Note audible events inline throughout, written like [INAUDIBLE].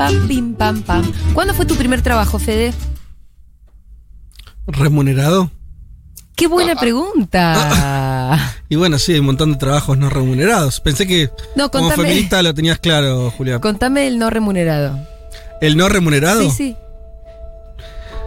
pam, pim, pam, pam. ¿Cuándo fue tu primer trabajo, Fede? ¿Remunerado? Qué buena pregunta. Y bueno, sí, hay un montón de trabajos no remunerados. Pensé que No, como feminista lo tenías claro, Julián. Contame el no remunerado. ¿El no remunerado? Sí, sí.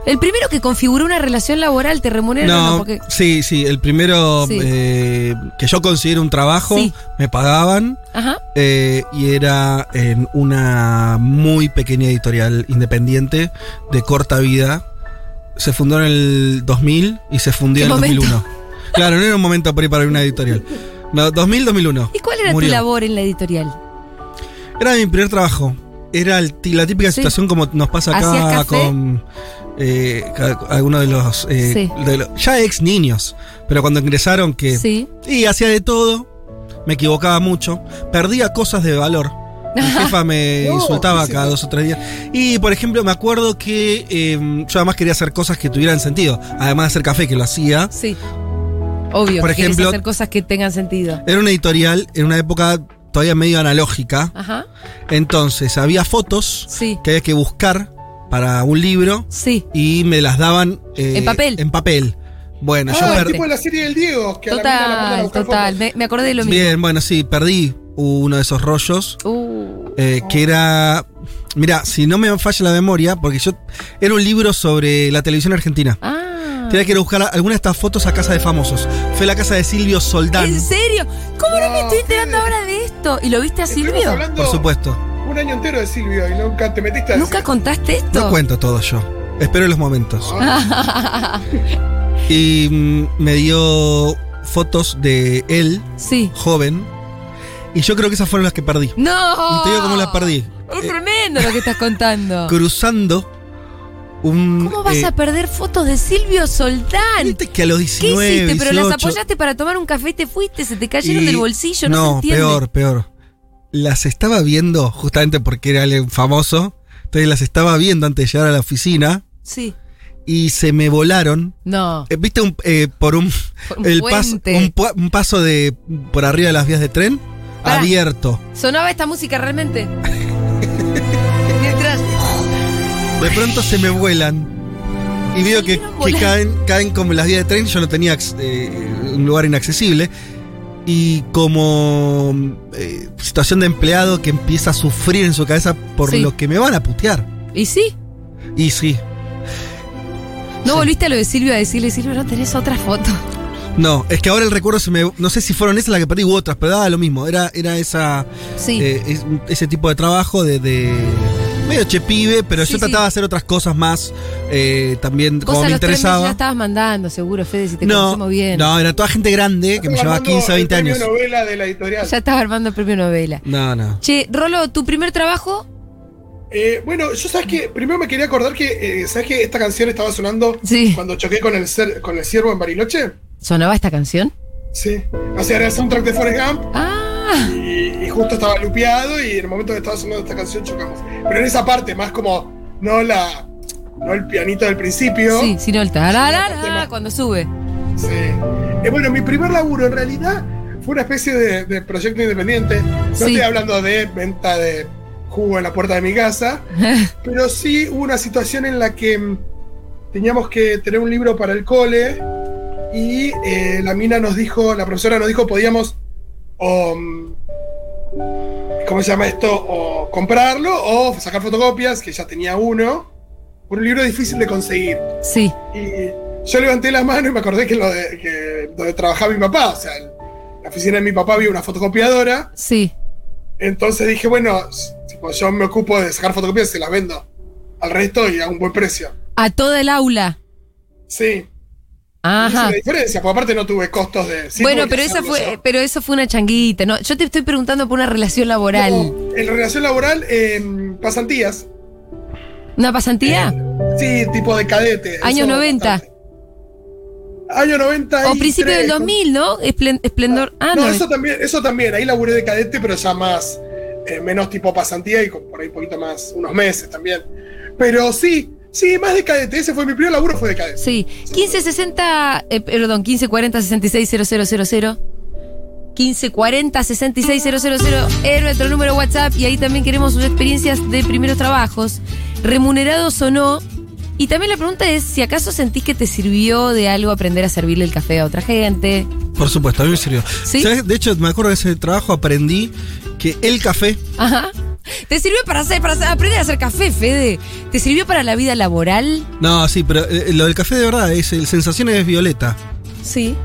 El primero que configuró una relación laboral te remunera no, No, porque sí, sí, el primero Sí. eh, que yo considero un trabajo, Sí. me pagaban Ajá. eh, y era en una muy pequeña editorial independiente de corta vida. Se fundó en el 2000 y se fundió ¿Qué en el momento? 2001. Claro, no era un momento para ir para una editorial. No, 2000-2001. ¿Y cuál era Murió. tu labor en la editorial? Era mi primer trabajo. Era el la típica Sí. situación como nos pasa ¿Hacías acá café? con eh, algunos de los, eh, Sí. de los- ya ex niños, pero cuando ingresaron que Sí. y hacía de todo, me equivocaba mucho, perdía cosas de valor. Mi [LAUGHS] jefa me No, insultaba cada dos o tres días. Y por ejemplo, me acuerdo que eh, yo además quería hacer cosas que tuvieran sentido. Además de hacer café, que lo hacía. Sí. Obvio, Por que ejemplo- hacer cosas que tengan sentido. Era una editorial en una época todavía medio analógica. Ajá. Entonces había fotos Sí. que había que buscar para un libro Sí. y me las daban eh, ¿En papel? En papel. Bueno, yo Ah, per- tipo de la serie del Diego, que a la la Total, total. Me, me acordé de lo mismo. Bien, bueno, sí, perdí uno de esos rollos. Uh, eh, que era. Mira, si no me falla la memoria, porque yo. Era un libro sobre la televisión argentina. ah. Tenía que ir a buscar alguna de estas fotos a casa de famosos. Fue la casa de Silvio Soldán. ¿En serio? ¿Cómo no, me estoy enterando ahora de esto? ¿Y lo viste a Silvio? hablando Por supuesto. Un año entero de Silvio y nunca te metiste a ¿Nunca decir. contaste No esto? cuento todo yo. Espero los momentos. Ah, Y mm, me dio fotos de él, sí. joven. Y yo creo que esas fueron las que perdí. ¡No! Y te digo cómo las perdí. Es Eh, tremendo lo que estás contando. [LAUGHS] cruzando un. ¿Cómo vas eh, a perder fotos de Silvio Soldán? Viste que a los ¿Qué 19, hiciste? ¿Pero las 18, apoyaste para tomar un café y te fuiste? ¿Se te cayeron y- del bolsillo? No, se entiende. peor, peor. Las estaba viendo justamente porque era alguien famoso. Entonces las estaba viendo antes de llegar a la oficina Sí. y se me volaron. No. Eh, ¿Viste un, eh, por un, [LAUGHS] Por un el paso, un, paso de por arriba de las vías de tren Pará. abierto? ¿Sonaba esta música realmente? [LAUGHS] Mientras. De pronto se me vuelan. Y veo que, caen, caen como las vías de tren. Yo no tenía eh, un lugar inaccesible. Y como eh, situación de empleado que empieza a sufrir en su cabeza por Sí. lo que me van a putear. ¿Y sí? Y sí, ¿No Sí. volviste a lo de Silvio a decirle, Silvio, no tenés otra foto? no, es que ahora el recuerdo se me. No sé si fueron esas las que perdí u otras, pero daba lo mismo. Era, era esa, Sí. eh, es- ese tipo de trabajo de. de medio chepibe, pero Sí, yo sí. trataba de hacer otras cosas más. eh, también, Vos como a me los tres meses interesaba. ya estabas mandando, seguro, Fede, si te no, conocemos bien. no, era toda gente grande que me estaba llevaba armando 15 o el 20 premio años. novela de la editorial. Ya estabas armando el premio novela. No, no. Che, Rolo, ¿tu primer trabajo? Eh, bueno, yo sabes que primero me quería acordar que, eh, ¿sabes que esta canción estaba sonando Sí. cuando choqué con el, cer- con el ciervo en Bariloche? ¿Sonaba esta canción? Sí. O sea, era el soundtrack de Forrest Gump Ah, y, y justo estaba lupeado y en el momento que estaba sonando esta canción chocamos. Pero en esa parte, más como, no la no el pianito del principio. sí, sino el tararara cuando sube. Sí. Eh, bueno, mi primer laburo en realidad fue una especie de, de proyecto independiente. No Sí. estoy hablando de venta de jugo en la puerta de mi casa, [LAUGHS] pero sí hubo una situación en la que mm, teníamos que tener un libro para el cole y eh, la mina nos dijo, la profesora nos dijo, podíamos o, ¿cómo se llama esto? O comprarlo o sacar fotocopias, que ya tenía uno, por un libro difícil de conseguir. Sí. Y yo levanté la mano y me acordé que, lo de, que donde trabajaba mi papá, o sea, en la oficina de mi papá había una fotocopiadora. Sí. Entonces dije, bueno, tipo, yo me ocupo de sacar fotocopias y se las vendo al resto y a un buen precio. A toda el aula. Sí. Ajá. la diferencia, porque aparte no tuve costos de. sí bueno, pero esa fue, yo. pero eso fue una changuita. No, yo te estoy preguntando por una relación laboral. No, en relación laboral, en pasantías. ¿Una pasantía? Sí, tipo de cadete. Año eso 90. bastante. Año 90. o principio del 2000, ¿no? Esplen- esplendor. Ah, no, no. eso también, eso también. Ahí laburé de cadete, pero ya más, eh, menos tipo pasantía y con por ahí un poquito más, unos meses también. Pero sí, sí, más de cadete. Ese fue mi primer laburo, fue de cadete. Sí. 1560, eh, perdón, 1540 66 000. 1540 66000 es nuestro número WhatsApp y ahí también queremos sus experiencias de primeros trabajos, remunerados o no. Y también la pregunta es si acaso sentís que te sirvió de algo aprender a servirle el café a otra gente. Por supuesto, a mí me sirvió. ¿Sí? ¿Sabes? De hecho, me acuerdo de ese trabajo aprendí que el café Ajá. ¿Te sirvió para hacer, para hacer- aprender a hacer café, Fede? ¿Te sirvió para la vida laboral? No, sí, pero eh, lo del café de verdad es el sensaciones es violeta. Sí.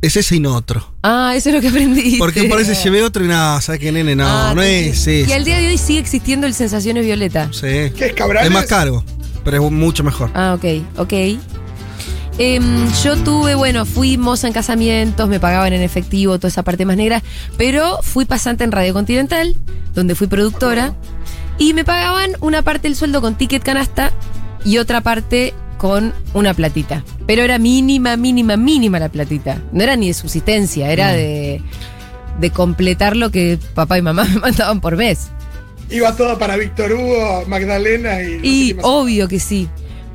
Es ese y no otro. Ah, eso es lo que aprendí. Porque por eso llevé otro y nada, ¿sabes qué, nene? No, Ah, no es Y ese. al día de hoy sigue existiendo el Sensaciones Violeta. Sí. ¿Qué es Cabrales? Es más caro, pero es mucho mejor. Ah, ok, ok. Em, yo tuve, bueno, fui moza en casamientos, me pagaban en efectivo, toda esa parte más negra, pero fui pasante en Radio Continental, donde fui productora, y me pagaban una parte del sueldo con ticket canasta y otra parte con una platita. Pero era mínima, mínima, mínima la platita. No era ni de subsistencia, era de, de completar lo que papá y mamá [LAUGHS] me mandaban por mes. Iba todo para Víctor Hugo, Magdalena y. Y obvio que sí.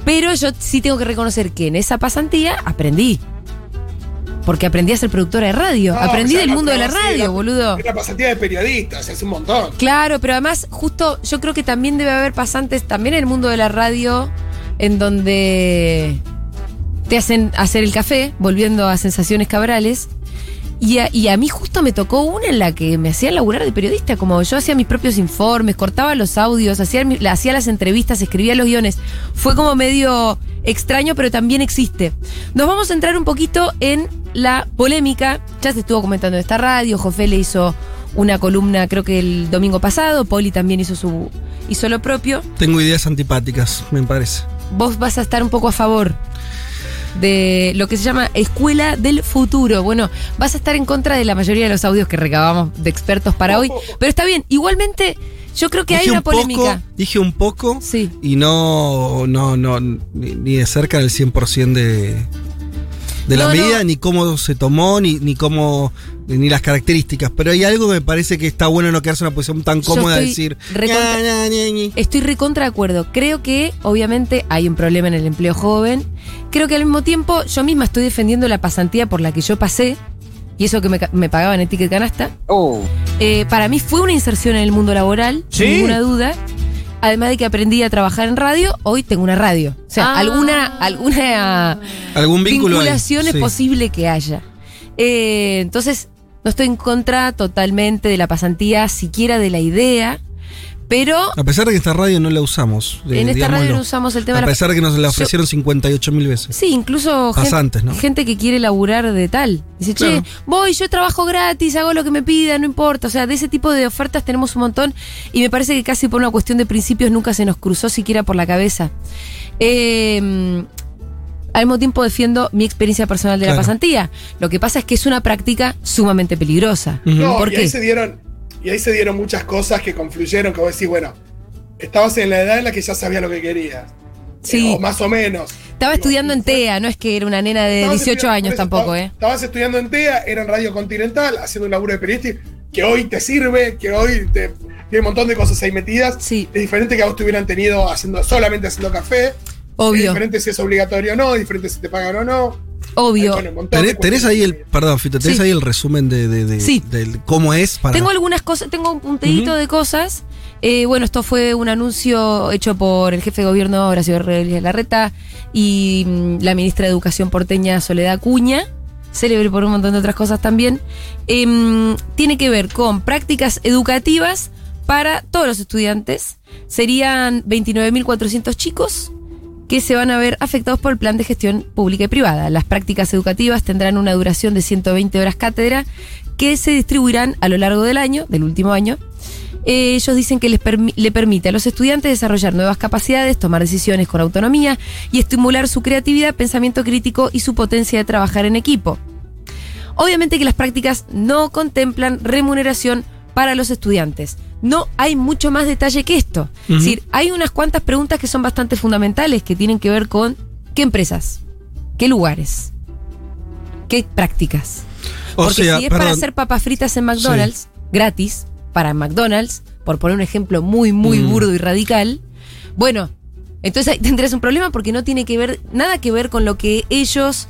Pero yo sí tengo que reconocer que en esa pasantía aprendí. Porque aprendí a ser productora de radio. No, aprendí o sea, del mundo de la radio, la- boludo. Era pasantía de periodistas, es un montón. Claro, pero además, justo yo creo que también debe haber pasantes también en el mundo de la radio en donde te hacen hacer el café, volviendo a sensaciones cabrales. Y a, y a mí justo me tocó una en la que me hacían laburar de periodista, como yo hacía mis propios informes, cortaba los audios, hacía las entrevistas, escribía los guiones. Fue como medio extraño, pero también existe. Nos vamos a entrar un poquito en la polémica. Ya se estuvo comentando en esta radio, Jofé le hizo una columna creo que el domingo pasado, Poli también hizo su hizo lo propio. Tengo ideas antipáticas, me parece. Vos vas a estar un poco a favor de lo que se llama Escuela del Futuro. Bueno, vas a estar en contra de la mayoría de los audios que recabamos de expertos para hoy, pero está bien. Igualmente, yo creo que hay una un poco, polémica. dije un poco Sí. y no, no, no, ni, ni de cerca del 100% de, de la medida, no. ni cómo se tomó, ni, ni cómo, ni las características. Pero hay algo que me parece que está bueno no quedarse en una posición tan cómoda de estoy decir. recontra- "Ña, ña, ña, ña". Estoy recontra de acuerdo. Creo que, obviamente, hay un problema en el empleo joven. Creo que al mismo tiempo, yo misma estoy defendiendo la pasantía por la que yo pasé. Y eso que me, pagaban en ticket canasta. Eh, para mí fue una inserción en el mundo laboral, Sí. sin ninguna duda. Además de que aprendí a trabajar en radio, hoy tengo una radio. O sea, Ah. alguna, alguna Algún vínculo hay, vinculación es posible que haya. Eh, entonces, no estoy en contra totalmente de la pasantía, siquiera de la idea, pero A pesar de que esta radio no la usamos. eh, en esta radio no usamos el tema A pesar de que nos la ofrecieron 58 mil veces. Sí, incluso Pasantes, ¿no? gente que quiere laburar de tal. Dice, Claro. che, voy, yo trabajo gratis, hago lo que me pidan, no importa. O sea, de ese tipo de ofertas tenemos un montón y me parece que casi por una cuestión de principios nunca se nos cruzó siquiera por la cabeza. Eh, al mismo tiempo defiendo mi experiencia personal de la pasantía. Lo que pasa es que es una práctica sumamente peligrosa. No, ¿Por y qué? ahí se dieron, y ahí se dieron muchas cosas que confluyeron, que vos decís, bueno, estabas en la edad en la que ya sabías lo que querías. Sí. Eh, o más o menos. Estaba estudiando en TEA, no es que era una nena de Estabas 18 estudiando- años eso, tampoco, estabas- ¿eh? Estabas estudiando en TEA, era en Radio Continental, haciendo un laburo de periodista que hoy te sirve, que hoy te, tiene un montón de cosas ahí metidas. Sí. Es diferente que a vos te hubieran tenido haciendo, solamente haciendo café. Es Obvio, diferente si es obligatorio o no, es diferente si te pagan o no. obvio. ¿Tenés, tenés ahí el, perdón, Fito, tenés Sí. ahí el resumen de, de- de- Sí. cómo es para. Tengo algunas cosas, tengo un punteíto de cosas. Eh, bueno, esto fue un anuncio hecho por el jefe de gobierno Horacio Rodríguez Larreta y mm, la ministra de Educación porteña Soledad Acuña, célebre por un montón de otras cosas también. Em, tiene que ver con prácticas educativas para todos los estudiantes. Serían 29.400 chicos que se van a ver afectados por el plan de gestión pública y privada. Las prácticas educativas tendrán una duración de 120 horas cátedra que se distribuirán a lo largo del año, del último año. Eh, ellos dicen que les le permite a los estudiantes desarrollar nuevas capacidades, tomar decisiones con autonomía y estimular su creatividad, pensamiento crítico y su potencia de trabajar en equipo. Obviamente que las prácticas no contemplan remuneración para los estudiantes. No hay mucho más detalle que esto. Es decir, hay unas cuantas preguntas que son bastante fundamentales que tienen que ver con qué empresas, qué lugares, qué prácticas. o Porque sea, si es para hacer papas fritas en McDonald's, gratis, para McDonald's, por poner un ejemplo muy, muy Mm. burdo y radical, bueno, entonces ahí tendrías un problema porque no tiene que ver, nada que ver con lo que ellos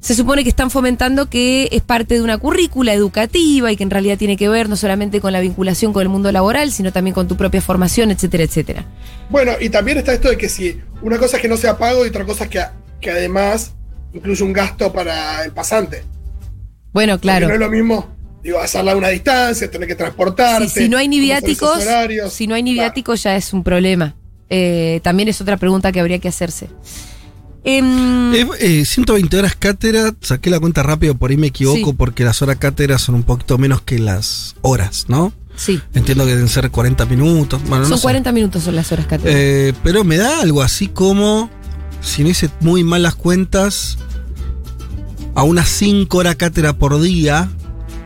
se supone que están fomentando que es parte de una currícula educativa y que en realidad tiene que ver no solamente con la vinculación con el mundo laboral, sino también con tu propia formación, etcétera, etcétera. Bueno, y también está esto de que si una cosa es que no sea pago y otra cosa es que, que además incluye un gasto para el pasante. Bueno, claro. Porque no es lo mismo, digo, hacerla a una distancia, tener que transportarte. Si, si no hay ni viáticos, si no hay ni Claro. viáticos ya es un problema. Eh, también es otra pregunta que habría que hacerse. Em, Eh, eh, 120 horas cátedra, saqué la cuenta rápido, por ahí me equivoco, Sí. porque las horas cátedra son un poquito menos que las horas, ¿no? sí, Entiendo que deben ser 40 minutos. Bueno, no son sé. 40 minutos son las horas cátedra. Eh, pero me da algo así como, si no hice muy mal las cuentas, a unas 5 horas cátedra por día,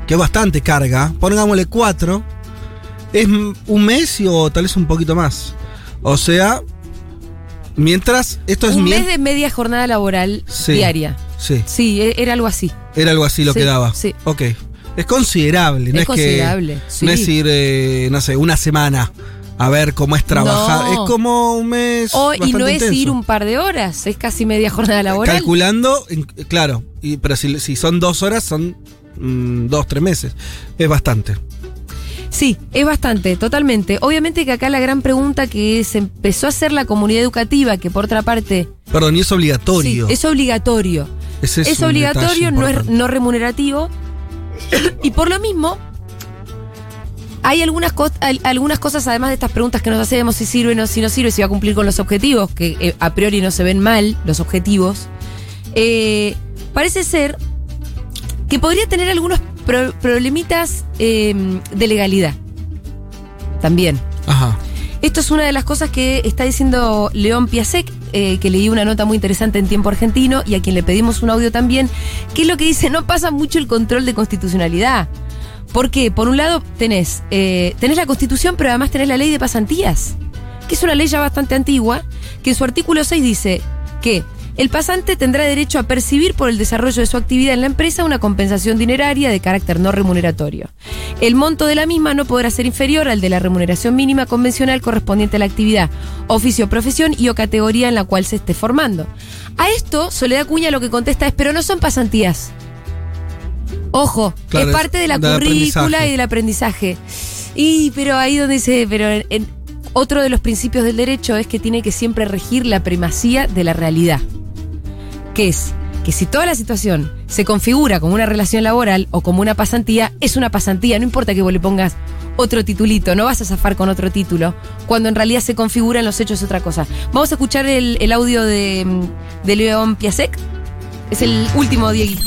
que es bastante carga, pongámosle 4, es un mes y- o tal vez un poquito más. O sea, mientras, esto es un mes de media jornada laboral Sí. diaria. Sí, Sí, e- era algo así. era algo así lo Sí, que daba. sí. Ok. Es considerable, no Es es, considerable, que. sí. No es ir, eh, no sé, una semana a ver cómo es trabajar. No. Es como un mes. O- y no es intenso. ir un par de horas, es casi media jornada laboral. Calculando, claro, y, pero si, si son dos horas, son mm, dos, tres meses. Es bastante. Sí, es bastante, totalmente. Obviamente que acá la gran pregunta que se empezó a hacer la comunidad educativa, que por otra parte Perdón, y es obligatorio. sí, es obligatorio. Ese Es, obligatorio, no es no remunerativo. y por lo mismo, hay algunas, al- algunas cosas, además de estas preguntas que nos hacemos, si sirve o si no sirve, si va a cumplir con los objetivos, que eh, a priori no se ven mal los objetivos. eh, parece ser que podría tener algunos pro- problemitas eh, de legalidad. También. Ajá. Esto es una de las cosas que está diciendo León Piasek, eh, que leí una nota muy interesante en Tiempo Argentino y a quien le pedimos un audio también, que es lo que dice, no pasa mucho el control de constitucionalidad. Porque, por un lado, tenés, eh, tenés la constitución, pero además tenés la ley de pasantías, que es una ley ya bastante antigua, que en su artículo 6 dice que el pasante tendrá derecho a percibir por el desarrollo de su actividad en la empresa una compensación dineraria de carácter no remuneratorio. El monto de la misma no podrá ser inferior al de la remuneración mínima convencional correspondiente a la actividad, oficio, profesión y o categoría en la cual se esté formando. A esto, Soledad Cuña lo que contesta es, pero no son pasantías. Ojo, Claro, es parte de la currícula y del aprendizaje. Y, pero ahí donde dice, pero en- en- otro de los principios del derecho es que tiene que siempre regir la primacía de la realidad. Que es que si toda la situación se configura como una relación laboral o como una pasantía, es una pasantía, no importa que vos le pongas otro titulito, no vas a zafar con otro título, cuando en realidad se configuran los hechos otra cosa. Vamos a escuchar el, el audio de, de León Piasek. Es el último, Diego.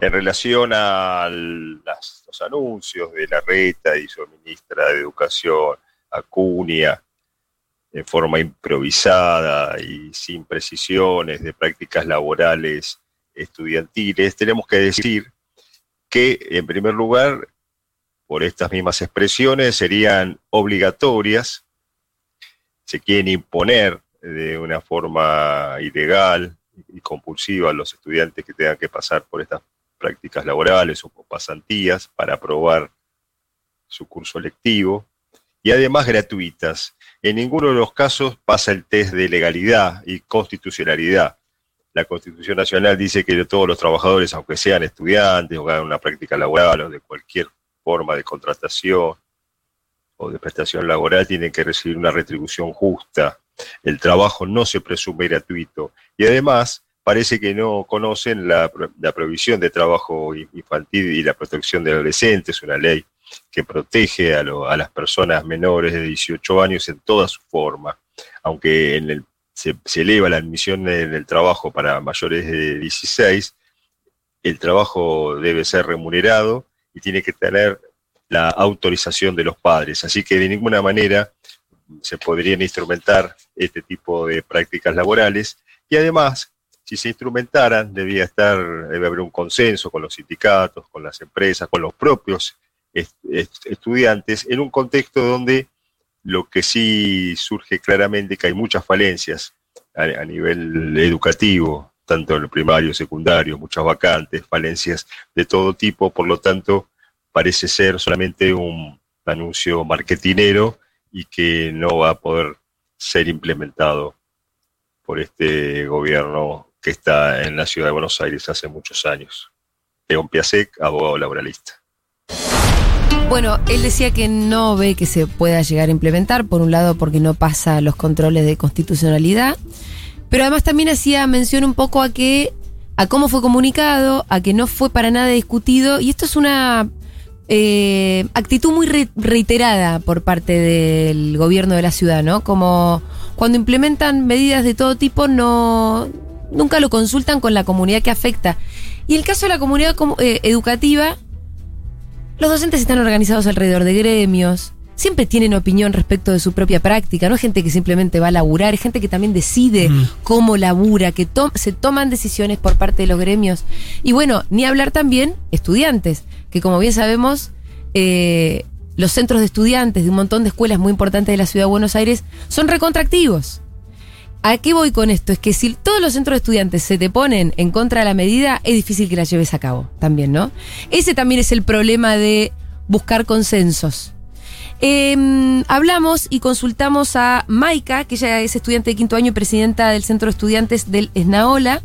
en relación a los anuncios de la reta y su ministra de Educación, Acuña, en forma improvisada y sin precisiones de prácticas laborales estudiantiles, tenemos que decir que, en primer lugar, por estas mismas expresiones, serían obligatorias, se quieren imponer de una forma ilegal y compulsiva a los estudiantes que tengan que pasar por estas prácticas laborales o pasantías para aprobar su curso lectivo y además gratuitas. En ninguno de los casos pasa el test de legalidad y constitucionalidad. La Constitución Nacional dice que todos los trabajadores, aunque sean estudiantes o hagan una práctica laboral o de cualquier forma de contratación o de prestación laboral, tienen que recibir una retribución justa. El trabajo no se presume gratuito. Y además, parece que no conocen la, la provisión de trabajo infantil y la protección de adolescentes, una ley que protege a, las personas menores de 18 años en toda su forma, aunque se, eleva la admisión en el trabajo para mayores de 16, el trabajo debe ser remunerado y tiene que tener la autorización de los padres, así que de ninguna manera se podrían instrumentar este tipo de prácticas laborales. Y además si se instrumentaran, debía estar, debe haber un consenso con los sindicatos, con las empresas, con los propios estudiantes, en un contexto donde lo que sí surge claramente que hay muchas falencias a, nivel educativo, tanto en el primario, secundario, muchas vacantes, falencias de todo tipo, por lo tanto, parece ser solamente un anuncio marketinero y que no va a poder ser implementado por este gobierno que está en la ciudad de Buenos Aires hace muchos años. León Piasek, abogado laboralista. Bueno, él decía que no ve que se pueda llegar a implementar, por un lado porque no pasa los controles de constitucionalidad, pero además también hacía mención un poco a que a cómo fue comunicado, a que no fue para nada discutido, y esto es una eh, actitud muy re- reiterada por parte del gobierno de la ciudad, ¿no? Como cuando implementan medidas de todo tipo, no nunca lo consultan con la comunidad que afecta. Y el caso de la comunidad eh, educativa, los docentes están organizados alrededor de gremios, siempre tienen opinión respecto de su propia práctica, no es gente que simplemente va a laburar, es gente que también decide Mm. cómo labura, que to- se toman decisiones por parte de los gremios. Y bueno, ni hablar también estudiantes, que como bien sabemos, eh, los centros de estudiantes de un montón de escuelas muy importantes de la ciudad de Buenos Aires son recontractivos. ¿A qué voy con esto? Es que si todos los centros de estudiantes se te ponen en contra de la medida, es difícil que la lleves a cabo también, ¿no? Ese también es el problema de buscar consensos. Eh, hablamos y consultamos a Maika, que ella es estudiante de quinto año y presidenta del Centro de Estudiantes del Esnaola.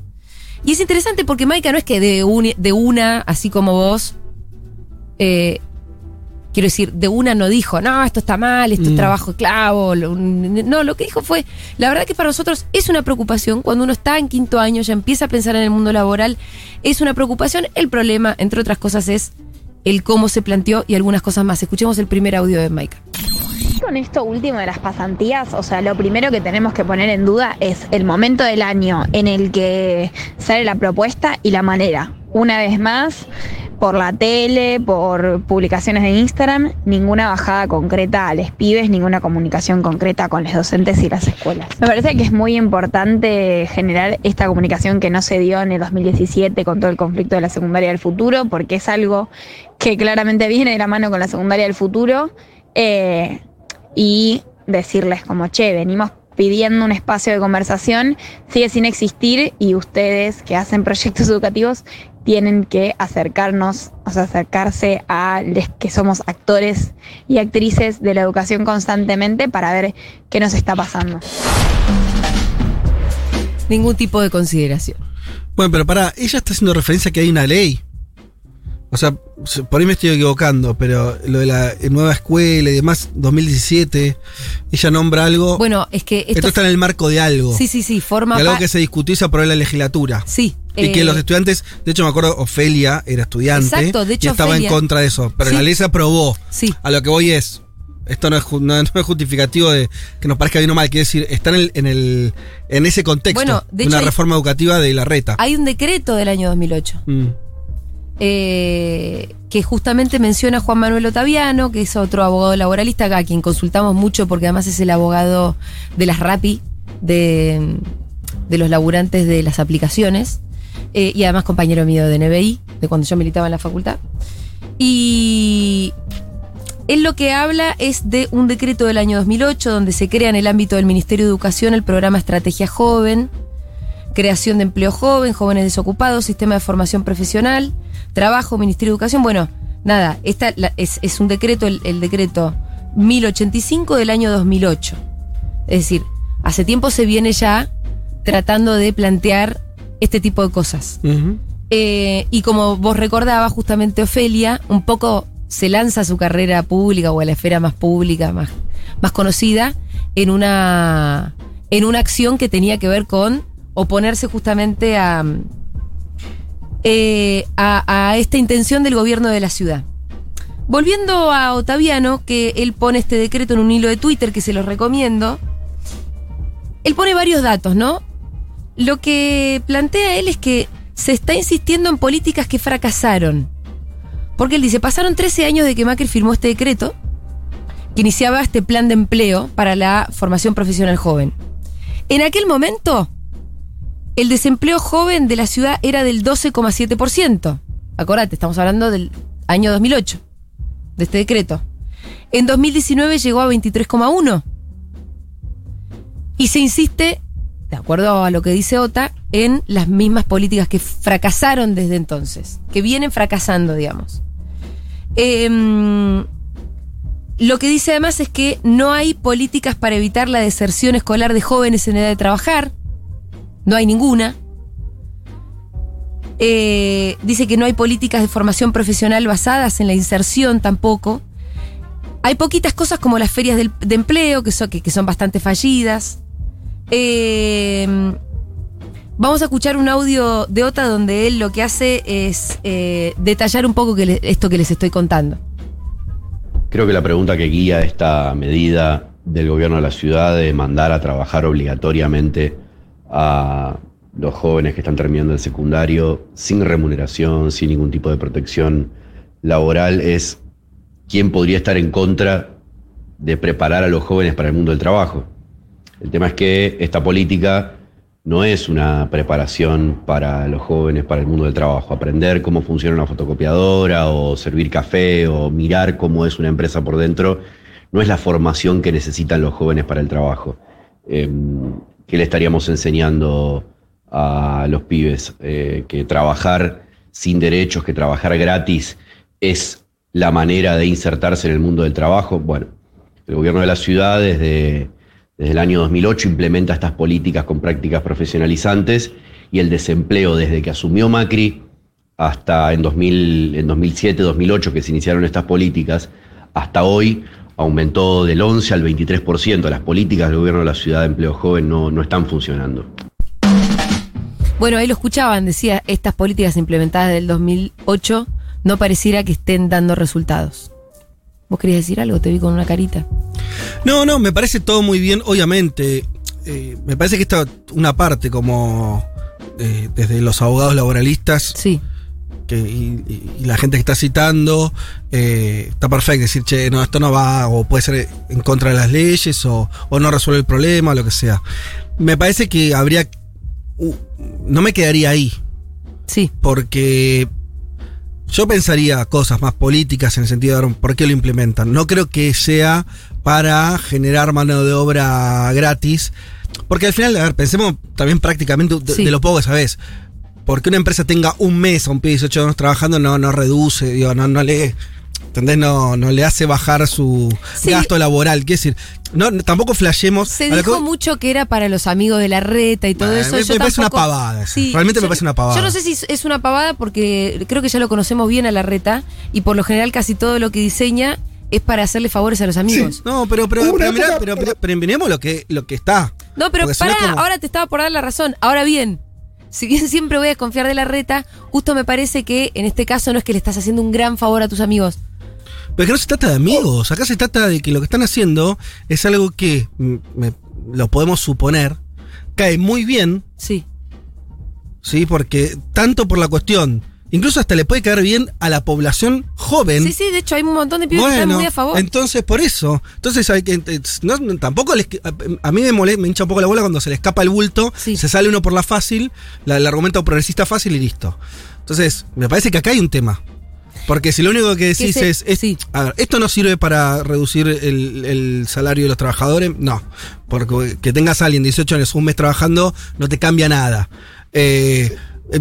Y es interesante porque Maika no es que de, de una, así como vos, eh, quiero decir, de una no dijo, no, esto está mal, esto es Mm. trabajo esclavo. lo- No, lo que dijo fue, la verdad que para nosotros es una preocupación, cuando uno está en quinto año, ya empieza a pensar en el mundo laboral, es una preocupación. El problema, entre otras cosas, es el cómo se planteó y algunas cosas más. Escuchemos el primer audio de Maika. Con esto último de las pasantías, o sea, lo primero que tenemos que poner en duda es el momento del año en el que sale la propuesta y la manera. Una vez más, por la tele, por publicaciones de Instagram, ninguna bajada concreta a los pibes, ninguna comunicación concreta con los docentes y las escuelas. Me parece que es muy importante generar esta comunicación que no se dio en el 2017 con todo el conflicto de la secundaria del futuro, porque es algo que claramente viene de la mano con la secundaria del futuro. Eh, y decirles como, che, venimos pidiendo un espacio de conversación, sigue sin existir y ustedes que hacen proyectos educativos tienen que acercarnos, o sea, acercarse a los que somos actores y actrices de la educación constantemente para ver qué nos está pasando. Ningún tipo de consideración. Bueno, pero pará, ella está haciendo referencia a que hay una ley. O sea, se- por ahí me estoy equivocando, pero lo de la nueva escuela y demás, 2017, ella nombra algo. Bueno, es que esto. esto está en el marco de algo. sí, sí, sí, forma de algo que se discutió y se aprobó en la legislatura. Sí. Y que eh, los estudiantes, de hecho me acuerdo, Ofelia era estudiante Exacto, de hecho, y estaba Ofelia- en contra de eso, pero Sí. la ley se aprobó. Sí. A lo que voy es, esto no es, no, no es justificativo de que nos parezca bien o mal, quiere decir, está en, el, en, el, en ese contexto Bueno, de hecho una reforma educativa de la reta. Hay un decreto del año 2008 Mm. Eh, que justamente menciona Juan Manuel Otaviano, que es otro abogado laboralista a quien consultamos mucho porque además es el abogado de las RAPI, de, de los laburantes de las aplicaciones, eh, y además compañero mío de NBI, de cuando yo militaba en la facultad. Y él lo que habla es de un decreto del año 2008 donde se crea en el ámbito del Ministerio de Educación el programa Estrategia Joven, creación de empleo joven, jóvenes desocupados, sistema de formación profesional, trabajo, Ministerio de Educación. Bueno, nada, esta la- es, es un decreto, el, el decreto 1085 del año 2008. Es decir, hace tiempo se viene ya tratando de plantear este tipo de cosas. Eh, y como vos recordabas, justamente Ofelia, un poco se lanza a su carrera pública o a la esfera más pública, más, más conocida, en una, en una acción que tenía que ver con oponerse justamente a, eh, a, a esta intención del gobierno de la ciudad. Volviendo a Otaviano, que él pone este decreto en un hilo de Twitter que se los recomiendo, él pone varios datos, ¿no? Lo que plantea él es que se está insistiendo en políticas que fracasaron. Porque él dice, pasaron 13 años de que Macri firmó este decreto, que iniciaba este plan de empleo para la formación profesional joven. En aquel momento, el desempleo joven de la ciudad era del 12,7%. Acordate, estamos hablando del año 2008, de este decreto. En 2019 llegó a 23,1%. Y se insiste, de acuerdo a lo que dice OTA, en las mismas políticas que fracasaron desde entonces, que vienen fracasando, digamos. Em, lo que dice además es que no hay políticas para evitar la deserción escolar de jóvenes en edad de trabajar. No hay ninguna. Eh, dice que no hay políticas de formación profesional basadas en la inserción tampoco. Hay poquitas cosas como las ferias de empleo, que son, bastante fallidas. Eh, vamos a escuchar un audio de Ota donde él lo que hace es eh, detallar un poco esto que les estoy contando. Creo que la pregunta que guía esta medida del gobierno de la ciudad de mandar a trabajar obligatoriamente a los jóvenes que están terminando el secundario sin remuneración, sin ningún tipo de protección laboral, es quién podría estar en contra de preparar a los jóvenes para el mundo del trabajo. El tema es que esta política no es una preparación para los jóvenes para el mundo del trabajo. Aprender cómo funciona una fotocopiadora o servir café o mirar cómo es una empresa por dentro no es la formación que necesitan los jóvenes para el trabajo. Eh, ¿Qué le estaríamos enseñando a los pibes? Eh, que trabajar sin derechos, que trabajar gratis es la manera de insertarse en el mundo del trabajo. Bueno, el gobierno de la ciudad desde, desde el año 2008 implementa estas políticas con prácticas profesionalizantes y el desempleo desde que asumió Macri hasta en, 2000, en 2007, 2008 que se iniciaron estas políticas, hasta hoy aumentó del 11 al 23%. Las políticas del gobierno de la ciudad de empleo joven no, no están funcionando. Bueno, ahí lo escuchaban, decía, estas políticas implementadas del 2008 no pareciera que estén dando resultados. ¿Vos querías decir algo? Te vi con una carita. No, no, me parece todo muy bien, obviamente. eh, me parece que esta una parte como eh, desde los abogados laboralistas Sí. Que, y, la gente que está citando, eh, está perfecto decir, che, no, esto no va, o puede ser en contra de las leyes, o, o no resuelve el problema, lo que sea. Me parece que habría... uh, no me quedaría ahí, Sí. porque yo pensaría cosas más políticas en el sentido de por qué lo implementan. No creo que sea para generar mano de obra gratis, porque al final, a ver, pensemos también prácticamente de, Sí. de lo poco que sabes. Porque una empresa tenga un mes a un pibe de 18 años trabajando no, no reduce, digo, no, no le. ¿Entendés? No, no le hace bajar su Sí. gasto laboral. Quiero decir, no, no- tampoco flashemos. Se dijo que- mucho que era para los amigos de la reta y todo Bueno, eso. me- Yo me parece una pavada eso. Realmente me parece una pavada. Yo no sé si es una pavada porque creo que ya lo conocemos bien a la reta y por lo general casi todo lo que diseña es para hacerle favores a los amigos. No, pero, pero, pero, mirá, pero, pero, miremos lo que, lo que está. No, pero pará, como- ahora te estaba por dar la razón. Ahora bien, si bien siempre voy a desconfiar de la reta, justo me parece que en este caso no es que le estás haciendo un gran favor a tus amigos. Pero es que no se trata de amigos, acá se trata de que lo que están haciendo es algo que mm, me- lo podemos suponer, cae muy bien, Sí. ¿sí? Porque tanto por la cuestión, incluso hasta le puede caer bien a la población joven. Sí, sí, de hecho hay un montón de pibes que están muy a favor. entonces por eso. Entonces hay que eh, no, tampoco les, a, a mí me molesta, me hincha un poco la bola cuando se le escapa el bulto, Sí. se sale uno por la fácil, la- el argumento progresista fácil y listo. Entonces, me parece que acá hay un tema. Porque si lo único que decís se- es, es- sí. a ver, esto no sirve para reducir el, el salario de los trabajadores, no. Porque que tengas a alguien 18 años, un mes trabajando, no te cambia nada. Eh, eh,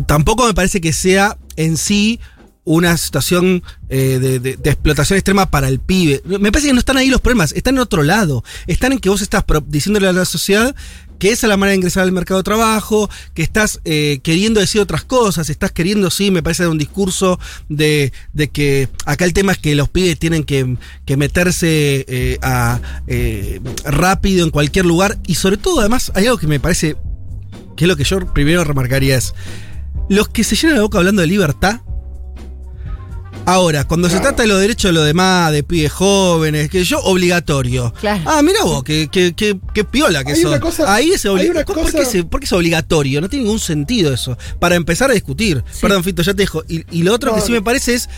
tampoco me parece que sea en sí una situación eh, de, explotación extrema para el pibe. Me parece que no están ahí los problemas, están en otro lado. Están en que vos estás diciéndole a la sociedad que esa es la manera de ingresar al mercado de trabajo, que estás eh, queriendo decir otras cosas, estás queriendo, sí, me parece, un discurso de, de que acá el tema es que los pibes tienen que, que meterse eh, eh, rápido en cualquier lugar y sobre todo, además, hay algo que me parece que es lo que yo primero remarcaría es, los que se llenan la boca hablando de libertad, ahora, cuando se trata de los derechos de los demás, de pibes jóvenes, que yo, obligatorio. Claro. Ah, mira vos, que, que, que, que piola que Hay son. una cosa- Ahí es hay obli- una ¿Por, qué cosa- por qué es obligatorio? No tiene ningún sentido eso. Para empezar a discutir. Sí. Perdón, Fito, ya te dejo. Y, y lo otro No, que sí no. me parece es,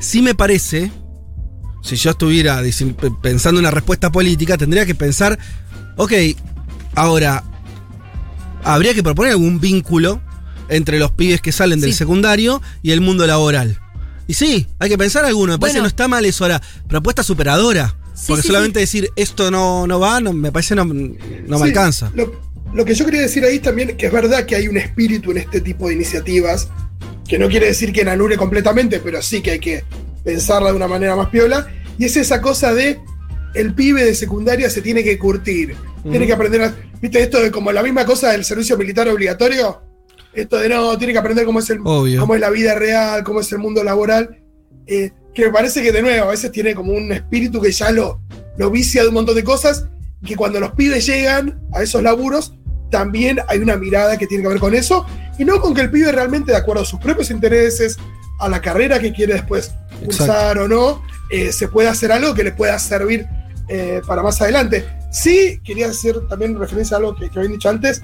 sí me parece, si yo estuviera pensando una respuesta política, tendría que pensar, ok, ahora, habría que proponer algún vínculo entre los pibes que salen del Sí. secundario y el mundo laboral. Y sí, hay que pensar alguno. Me parece que no está mal eso ahora. Propuesta superadora. Sí, porque sí, solamente decir esto no, no va, no, me parece no, no me alcanza. Lo, lo que yo quería decir ahí también, que es verdad que hay un espíritu en este tipo de iniciativas, que no quiere decir que anule completamente, pero sí que hay que pensarla de una manera más piola, y es esa cosa de el pibe de secundaria se tiene que curtir, tiene que aprender a... ¿Viste esto de como la misma cosa del servicio militar obligatorio? Esto de no, tiene que aprender cómo es, el, Obvio. cómo es la vida real, cómo es el mundo laboral, eh, que me parece que de nuevo a veces tiene como un espíritu que ya lo, lo vicia de un montón de cosas, y que cuando los pibes llegan a esos laburos, también hay una mirada que tiene que ver con eso, y no con que el pibe realmente, de acuerdo a sus propios intereses, a la carrera que quiere después cursar o no, eh, se puede hacer algo que le pueda servir eh, para más adelante. Sí, quería hacer también referencia a algo que, que habían dicho antes.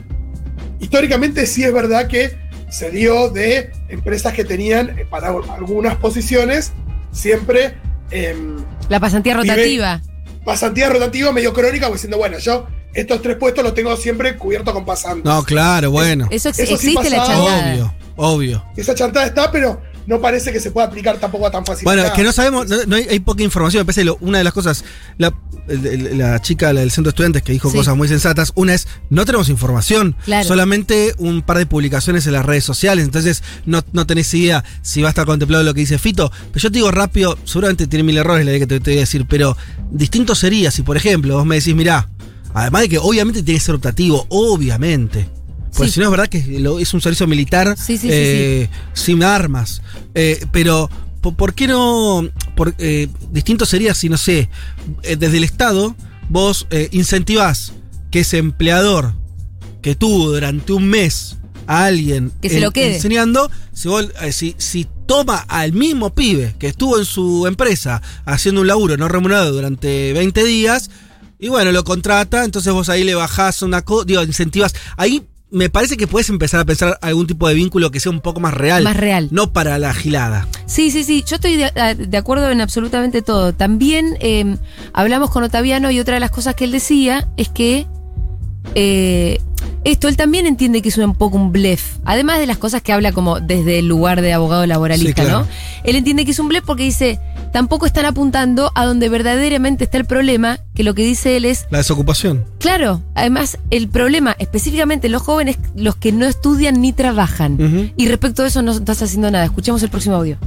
Históricamente sí es verdad que se dio de empresas que tenían eh, para algunas posiciones siempre em, La pasantía Vive- rotativa. pasantía rotativa medio crónica, como diciendo, bueno, yo estos tres puestos los tengo siempre cubiertos con pasantes. No, claro, bueno. Eso, ex- Eso sí existe la chantada. Obvio, obvio. Esa chantada está, pero no parece que se pueda aplicar tampoco a tan fácil. Bueno, es que no sabemos, no, no hay, hay poca información. Me parece que lo- una de las cosas, la, la chica la del centro de estudiantes que dijo Sí. cosas muy sensatas, una es, no tenemos información, Claro. solamente un par de publicaciones en las redes sociales, entonces no, no tenés idea si va a estar contemplado lo que dice Fito. Pero yo te digo rápido, seguramente tiene mil errores la idea que te, te voy a decir, pero distinto sería si, por ejemplo, vos me decís, mirá, además de que obviamente tiene que ser optativo, obviamente. Porque Sí. si no es verdad que lo- es un servicio militar Sí, sí, sí, eh, sin armas. Eh, pero, po- ¿por qué no? Por, eh, distinto sería si, no sé, eh, desde el Estado vos incentivás que ese empleador que tuvo durante un mes a alguien Que se lo quede. enseñando, si, vos, si, si toma al mismo pibe que estuvo en su empresa haciendo un laburo no remunerado durante 20 días, y bueno, lo contrata, entonces vos ahí le bajás una cosa, digo, incentivas. Ahí me parece que puedes empezar a pensar algún tipo de vínculo que sea un poco más real. Más real. No para la gilada. Sí, sí, sí, yo estoy de, acuerdo en absolutamente todo. También eh, hablamos con Otaviano y otra de las cosas que él decía es que eh, esto él también entiende que es un poco un blef. Además de las cosas que habla como desde el lugar de abogado laboralista, Sí, claro. ¿no? Él entiende que es un blef porque dice, tampoco están apuntando a donde verdaderamente está el problema, que lo que dice él es, La desocupación. claro, además el problema específicamente los jóvenes, los que no estudian ni trabajan. Y respecto a eso no estás haciendo nada. Escuchemos el próximo audio.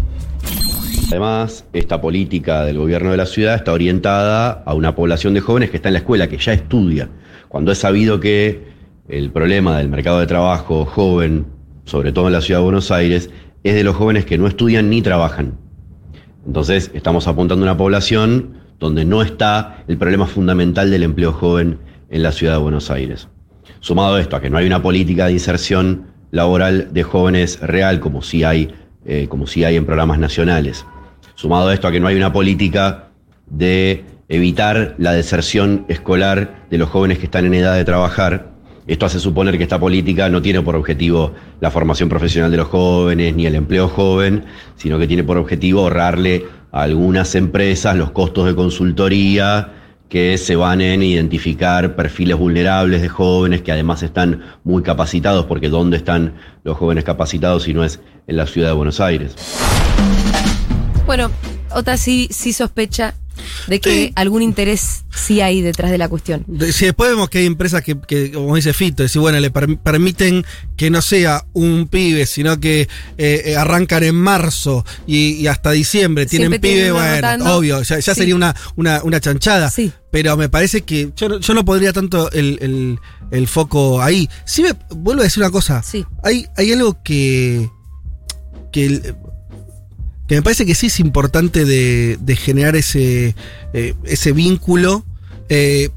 Además, esta política del gobierno de la ciudad está orientada a una población de jóvenes que está en la escuela, que ya estudia. Cuando es sabido que el problema del mercado de trabajo joven, sobre todo en la ciudad de Buenos Aires, es de los jóvenes que no estudian ni trabajan. Entonces, estamos apuntando a una población donde no está el problema fundamental del empleo joven en la ciudad de Buenos Aires. Sumado a esto, a que no hay una política de inserción laboral de jóvenes real, como sí hay, eh, como sí hay en programas nacionales. Sumado a esto, a que no hay una política de evitar la deserción escolar de los jóvenes que están en edad de trabajar. Esto hace suponer que esta política no tiene por objetivo la formación profesional de los jóvenes ni el empleo joven, sino que tiene por objetivo ahorrarle a algunas empresas los costos de consultoría que se van en identificar perfiles vulnerables de jóvenes que además están muy capacitados, porque ¿dónde están los jóvenes capacitados si no es en la ciudad de Buenos Aires? Bueno, Ota sí, sí sospecha de que Sí. algún interés sí hay detrás de la cuestión. Si después vemos que hay empresas que, que, como dice Fito, decir, bueno, le per- permiten que no sea un pibe, sino que eh, eh, arrancan en marzo y, y hasta diciembre tienen Siempre pibe, bueno, obvio, ya, ya Sí. sería una, una, una chanchada. Sí. Pero me parece que yo, no- yo no pondría tanto el, el- el foco ahí. Sí me vuelvo a decir una cosa. Sí. Hay, hay algo que. que, el- que me parece que sí es importante de, generar ese, eh, ese vínculo eh,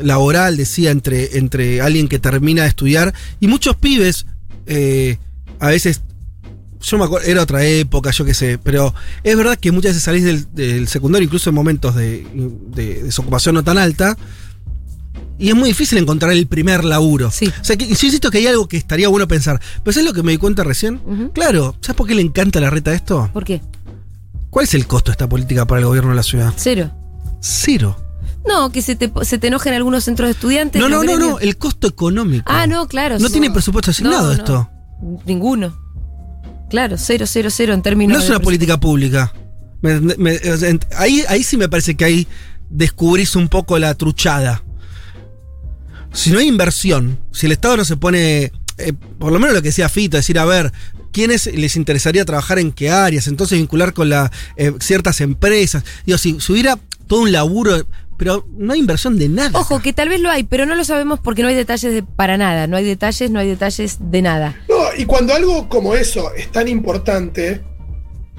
laboral, decía, entre, entre alguien que termina de estudiar y muchos pibes, eh, a veces, yo me acuerdo, era otra época, yo qué sé, pero es verdad que muchas veces salís del, del secundario, incluso en momentos de desocupación no tan alta, y es muy difícil encontrar el primer laburo. Sí. O sea, que, yo insisto que hay algo que estaría bueno pensar. Pero ¿sabes lo que me di cuenta recién? Claro, ¿sabes por qué le encanta la reta esto? ¿Por qué? ¿Cuál es el costo de esta política para el gobierno de la ciudad? Cero. Cero. No, que se te, se te enojen algunos centros de estudiantes. No, no, no, no, el costo económico. Ah, no, claro. No sí. tiene presupuesto asignado No, no. esto. Ninguno. Claro, cero, cero, cero en términos No es una política pública. Me- me- ahí, ahí sí me parece que ahí descubrís un poco la truchada. Si no hay inversión, si el Estado no se pone, eh, por lo menos lo que decía Fito, decir, a ver, ¿quiénes les interesaría trabajar en qué áreas? Entonces vincular con la, eh, ciertas empresas. Digo, si, si hubiera todo un laburo pero no hay inversión de nada. Ojo, que tal vez lo hay, pero no lo sabemos porque no hay detalles de, para nada. No hay detalles, no hay detalles de nada. No, y cuando algo como eso es tan importante,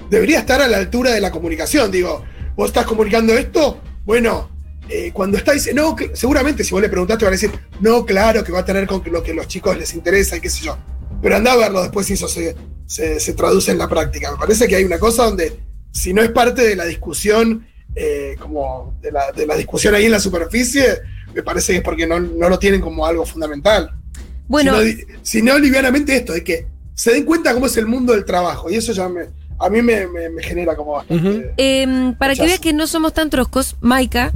debería estar a la altura de la comunicación. Digo, vos estás comunicando esto, bueno, eh, cuando está no, que- seguramente si vos le preguntaste van a decir, no, claro, que va a tener con lo que a los chicos les interesa y qué sé yo. Pero anda a verlo después si eso se, se- se traduce en la práctica. Me parece que hay una cosa donde, si no es parte de la discusión, eh, como de la, de la discusión ahí en la superficie, me parece que es porque no, no lo tienen como algo fundamental. Bueno, Si no, livianamente esto, de que se den cuenta cómo es el mundo del trabajo. Y eso ya me, a mí me, me- me genera como bastante. Em, para que veas que no somos tan troscos, Maika,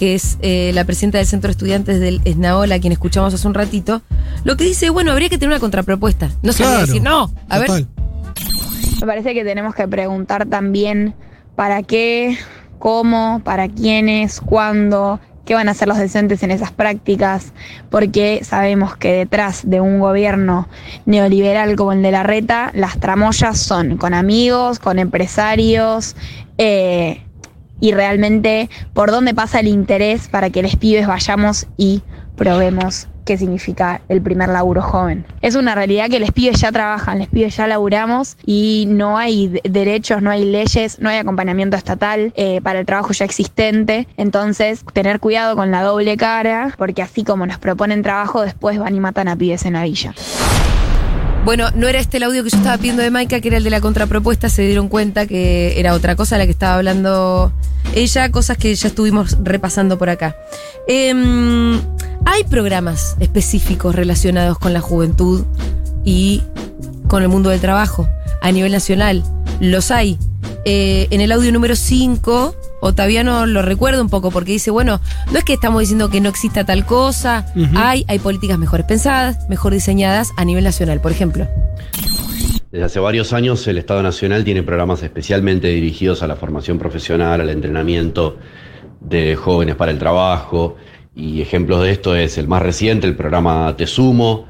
que es eh, la presidenta del Centro de Estudiantes del ESNAOL, a quien escuchamos hace un ratito, lo que dice, bueno, habría que tener una contrapropuesta. No se Claro. decir, no, a ver. Me parece que tenemos que preguntar también para qué, cómo, para quiénes, cuándo, qué van a hacer los docentes en esas prácticas, porque sabemos que detrás de un gobierno neoliberal como el de la reta, las tramoyas son con amigos, con empresarios, eh, y realmente por dónde pasa el interés para que los pibes vayamos y probemos qué significa el primer laburo joven. Es una realidad que los pibes ya trabajan, los pibes ya laburamos y no hay de- derechos, no hay leyes, no hay acompañamiento estatal eh, para el trabajo ya existente. Entonces, tener cuidado con la doble cara, porque así como nos proponen trabajo, después van y matan a pibes en la villa. Bueno, no era este el audio que yo estaba pidiendo de Maika, que era el de la contrapropuesta, se dieron cuenta que era otra cosa la que estaba hablando ella, cosas que ya estuvimos repasando por acá. Em, hay programas específicos relacionados con la juventud y con el mundo del trabajo a nivel nacional. Los hay. Eh, en el audio número 5, Otaviano lo recuerda un poco porque dice, bueno, no es que estamos diciendo que no exista tal cosa, hay, hay políticas mejores pensadas, mejor diseñadas a nivel nacional, por ejemplo. Desde hace varios años el Estado Nacional tiene programas especialmente dirigidos a la formación profesional, al entrenamiento de jóvenes para el trabajo. Y ejemplos de esto es el más reciente, el programa Te Sumo,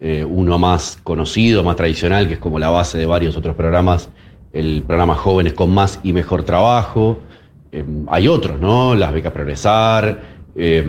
eh, uno más conocido, más tradicional, que es como la base de varios otros programas, el programa Jóvenes con Más y Mejor Trabajo. Eh, hay otros, ¿no? Las becas Progresar, eh,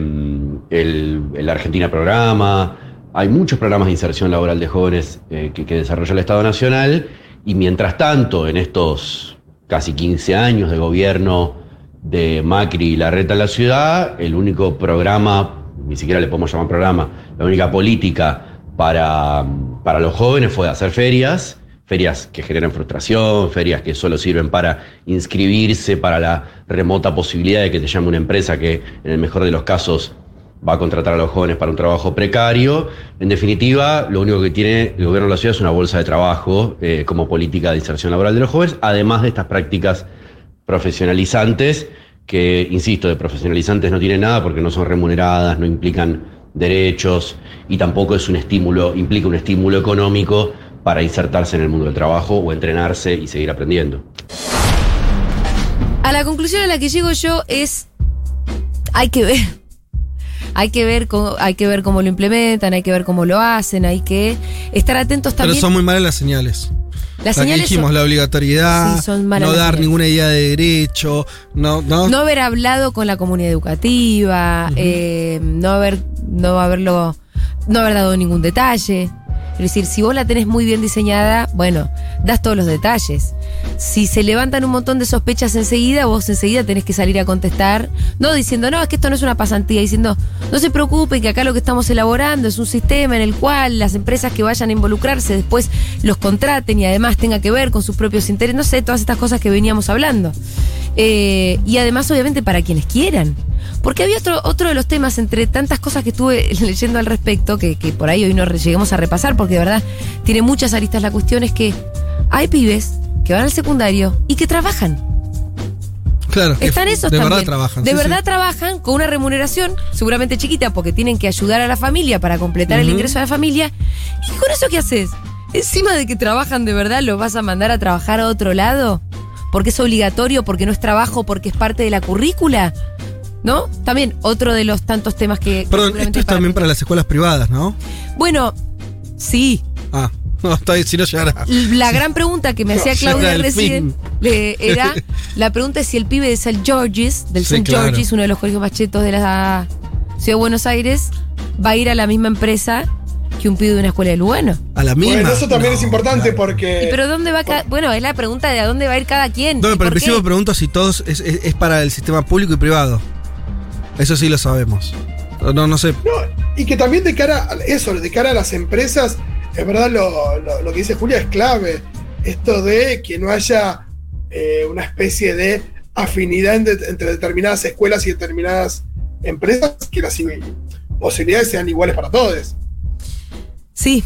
el, el Argentina Programa. Hay muchos programas de inserción laboral de jóvenes eh, que, desarrolla el Estado Nacional. Y mientras tanto, en estos casi 15 años de gobierno de Macri y Larreta en la ciudad, el único programa, ni siquiera le podemos llamar programa, la única política para, para los jóvenes fue hacer ferias, ferias que generan frustración, ferias que solo sirven para inscribirse, para la remota posibilidad de que te llame una empresa que en el mejor de los casos va a contratar a los jóvenes para un trabajo precario. En definitiva, lo único que tiene el gobierno de la ciudad es una bolsa de trabajo eh, como política de inserción laboral de los jóvenes, además de estas prácticas profesionalizantes, que, insisto, de profesionalizantes no tienen nada porque no son remuneradas, no implican derechos y tampoco es un estímulo, implica un estímulo económico para insertarse en el mundo del trabajo o entrenarse y seguir aprendiendo. A la conclusión a la que llego yo es, hay que ver. Hay que ver cómo, hay que ver cómo lo implementan, hay que ver cómo lo hacen, hay que estar atentos Pero también. son muy malas las señales. Las La que señales dijimos, son- la obligatoriedad, Sí, son malas no dar señales. ninguna idea de derecho, no, no, no haber hablado con la comunidad educativa, eh, no haber, no haberlo, no haber dado ningún detalle. Es decir, si vos la tenés muy bien diseñada, bueno, das todos los detalles. Si se levantan un montón de sospechas enseguida, vos enseguida tenés que salir a contestar, no diciendo, no, es que esto no es una pasantía, diciendo, no se preocupen que acá lo que estamos elaborando es un sistema en el cual las empresas que vayan a involucrarse después los contraten y además tenga que ver con sus propios intereses, no sé, todas estas cosas que veníamos hablando. Eh, y además, obviamente, para quienes quieran. Porque había otro, otro de los temas, entre tantas cosas que estuve [LAUGHS] leyendo al respecto, que, que por ahí hoy no lleguemos a repasar, porque de verdad tiene muchas aristas la cuestión, es que hay pibes que van al secundario y que trabajan. claro. Están esos De también. verdad trabajan. De sí, verdad sí. trabajan con una remuneración, seguramente chiquita, porque tienen que ayudar a la familia para completar el ingreso de la familia. ¿Y con eso qué haces? Encima de que trabajan de verdad, ¿los vas a mandar a trabajar a otro lado? Porque es obligatorio, porque no es trabajo, porque es parte de la currícula. ¿No? También otro de los tantos temas que. Perdón, esto es para- también para las escuelas privadas, ¿no? Bueno, sí. Ah, [LAUGHS] No, si no llegará. La gran pregunta que me [LAUGHS] hacía Claudia recién era, [LAUGHS] la pregunta es si el pibe de St. George's, del Sí, St. claro. George's, uno de los colegios más chetos de la ciudad de Buenos Aires, va a ir a la misma empresa que un pibe de una escuela de Lugano. A la misma. Bueno, eso también No, es importante claro. porque. ¿Y pero dónde va cada, Bueno, es la pregunta de a dónde va a ir cada quien. No, ¿Y pero al principio pregunto si todos es, es- es para el sistema público y privado. Eso sí lo sabemos. No, no sé. No, y que también de cara a eso, de cara a las empresas, es verdad lo, lo- lo que dice Julia es clave. Esto de que no haya eh, una especie de afinidad entre, entre determinadas escuelas y determinadas empresas, que las posibilidades sean iguales para todos. Sí,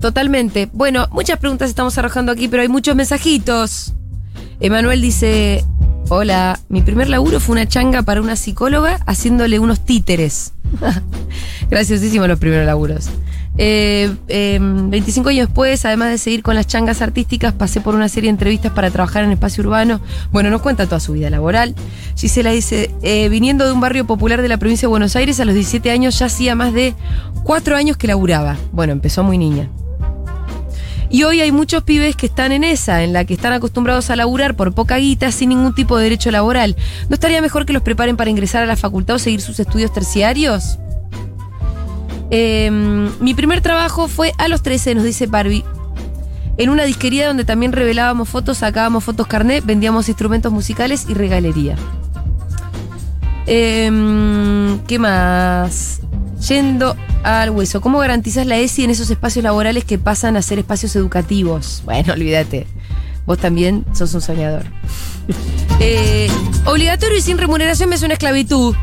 totalmente. Bueno, muchas preguntas estamos arrojando aquí, pero hay muchos mensajitos. Emanuel dice, hola, mi primer laburo fue una changa para una psicóloga haciéndole unos títeres. [LAUGHS] Graciosísimo los primeros laburos. Eh, eh, 25 años después, además de seguir con las changas artísticas, pasé por una serie de entrevistas para trabajar en espacio urbano. Bueno, nos cuenta toda su vida laboral. Gisela dice, eh, viniendo de un barrio popular de la provincia de Buenos Aires, a los 17 años ya hacía más de 4 años que laburaba. Bueno, empezó muy niña. Y hoy hay muchos pibes que están en esa, en la que están acostumbrados a laburar por poca guita sin ningún tipo de derecho laboral. ¿No estaría mejor que los preparen para ingresar a la facultad o seguir sus estudios terciarios? Eh, mi primer trabajo fue a los 13, nos dice Barbie. En una disquería donde también revelábamos fotos, sacábamos fotos carnet, vendíamos instrumentos musicales y regalería. Eh, ¿Qué más? Yendo al hueso, ¿cómo garantizas la ESI en esos espacios laborales que pasan a ser espacios educativos? Bueno, [LAUGHS] olvídate. Vos también sos un soñador. [LAUGHS] Eh, obligatorio y sin remuneración me suena a esclavitud,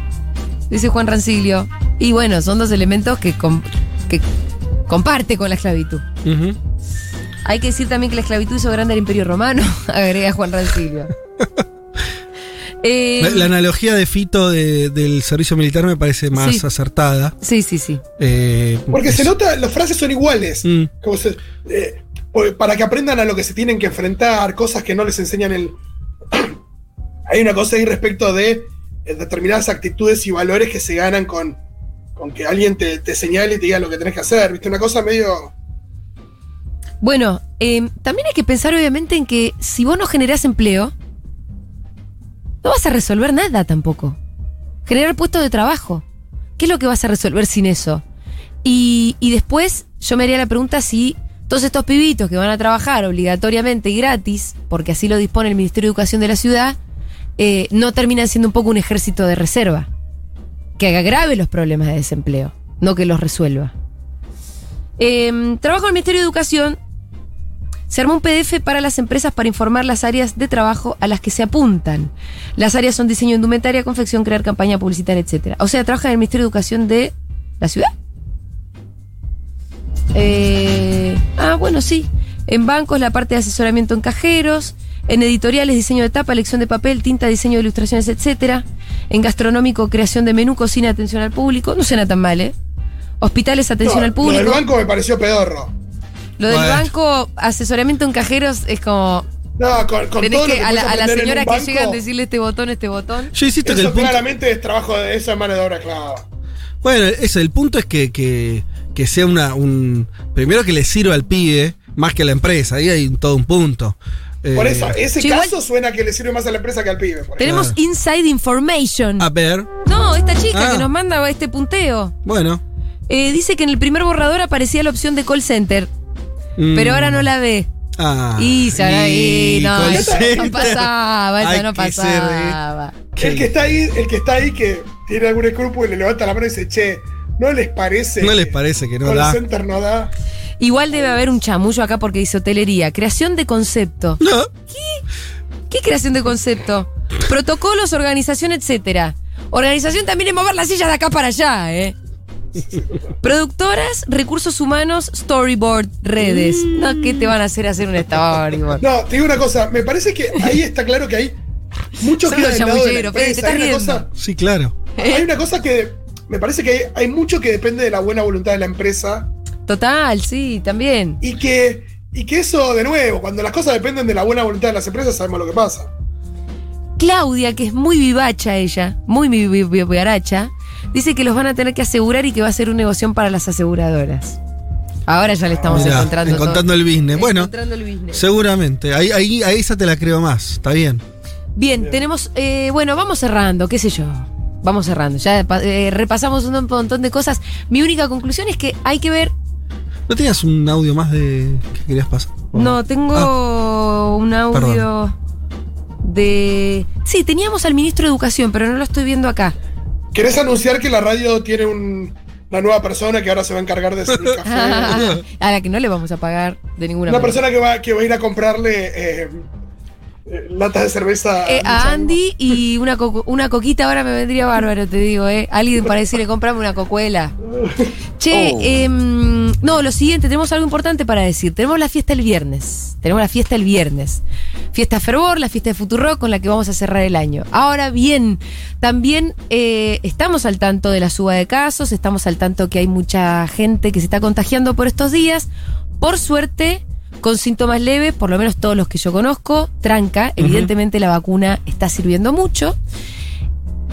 dice Juan Rancilio. Y bueno, son dos elementos que, com- que comparte con la esclavitud. Hay que decir también que la esclavitud hizo grande al Imperio Romano, [LAUGHS] agrega Juan Rancilio. Eh, La, la analogía de Fito de- del servicio militar me parece más Sí. acertada. Sí, sí, sí. Eh, Porque es- se nota, las frases son iguales. Mm. Como se- eh, para que aprendan a lo que se tienen que enfrentar, cosas que no les enseñan el. [COUGHS] Hay una cosa ahí respecto de determinadas actitudes y valores que se ganan con, con que alguien te, te señale y te diga lo que tenés que hacer. ¿Viste? Una cosa medio. Bueno, eh, también hay que pensar obviamente en que si vos no generás empleo, no vas a resolver nada tampoco. Generar puestos de trabajo. ¿Qué es lo que vas a resolver sin eso? Y, y después yo me haría la pregunta si todos estos pibitos que van a trabajar obligatoriamente y gratis, porque así lo dispone el Ministerio de Educación de la ciudad, eh, no terminan siendo un poco un ejército de reserva. Que agrave los problemas de desempleo, no que los resuelva. Eh, trabajo en el Ministerio de Educación. Se armó un PDF para las empresas para informar las áreas de trabajo a las que se apuntan. Las áreas son diseño indumentaria, confección, crear campaña publicitaria, etc. O sea, trabaja en el Ministerio de Educación de la ciudad. Eh, ah, bueno, sí. En bancos, la parte de asesoramiento en cajeros. En editoriales, diseño de tapa, elección de papel, tinta, diseño de ilustraciones, etc. En gastronómico, creación de menú, cocina, atención al público. No suena tan mal, ¿eh? Hospitales, atención No, al público. Del banco me pareció pedorro. Lo del banco, asesoramiento en cajeros, es como. No, con, con Tenés todo lo que que a la, puedes a la aprender en señora un que banco, llegan decirle este botón, este botón. yo insisto que el Eso punto. claramente es trabajo de esa mano de obra clave. Bueno, eso, el punto es que, que, que sea una. Un, primero que le sirva al pibe más que a la empresa. Ahí hay todo un punto. Eh, Por eso, ese igual- caso suena que le sirve más a la empresa que al pibe. por Tenemos Claro. inside information. A ver, No, esta chica Ah. que nos manda este punteo. bueno. Eh, dice que en el primer borrador aparecía la opción de call center, mm, pero ahora no la ve. Ah, y Sara, y no, eso no pasaba, eso Hay no que ser, eh. pasaba. El que está ahí, el que está ahí que tiene algún escrúpulo y le levanta la mano y dice, che, ¿no les parece? No les parece que no Call da. center no da. Igual debe haber un chamullo acá porque dice hotelería. Creación de concepto. No. ¿Qué creación de concepto? Protocolos, organización, etcétera. Organización también es mover las sillas de acá para allá, ¿eh? Productoras, recursos humanos, storyboard, redes. No, ¿qué te van a hacer hacer un storyboard? No, te digo una cosa, me parece que ahí está claro que hay mucho Son que del lado de la empresa. Hay una, cosa, Sí, claro. hay una cosa que me parece que hay, hay mucho que depende de la buena voluntad de la empresa Total, sí, también. y que, y que eso, de nuevo, cuando las cosas dependen de la buena voluntad de las empresas, sabemos lo que pasa. Claudia, que es muy vivacha ella, muy vi- vi- vivaracha, dice que los van a tener que asegurar y que va a ser un negocio para las aseguradoras. Ahora ya le estamos Mirá, encontrando. encontrando todo. el business. Bueno, Encontrando el business. seguramente. Ahí, ahí, ahí esa te la creo más. Está bien. Bien, tenemos. eh, bueno, vamos cerrando, qué sé yo. Vamos cerrando. Ya eh, repasamos un montón de cosas. Mi única conclusión es que hay que ver. ¿No tenías un audio más de que querías pasar? ¿O No, tengo Ah, un audio de. Sí, teníamos al ministro de Educación, pero no lo estoy viendo acá. ¿Querés anunciar que la radio tiene un, una nueva persona que ahora se va a encargar de hacer el café? [LAUGHS] a la que no le vamos a pagar de ninguna Una manera. persona que va, que va a ir a comprarle eh, eh, latas de cerveza Eh, a Chango. Andy y [LAUGHS] una, una coquita ahora me vendría bárbaro, te digo, ¿eh? Alguien para decirle, comprame una cocuela. [LAUGHS] Che, Oh. No, lo siguiente, tenemos algo importante para decir. Tenemos la fiesta el viernes. Tenemos la fiesta el viernes. Fiesta Fervor, la fiesta de Futurock con la que vamos a cerrar el año. Ahora bien, también eh, estamos al tanto de la suba de casos, estamos al tanto que hay mucha gente que se está contagiando por estos días. Por suerte, con síntomas leves, por lo menos todos los que yo conozco, tranca. Evidentemente la vacuna está sirviendo mucho.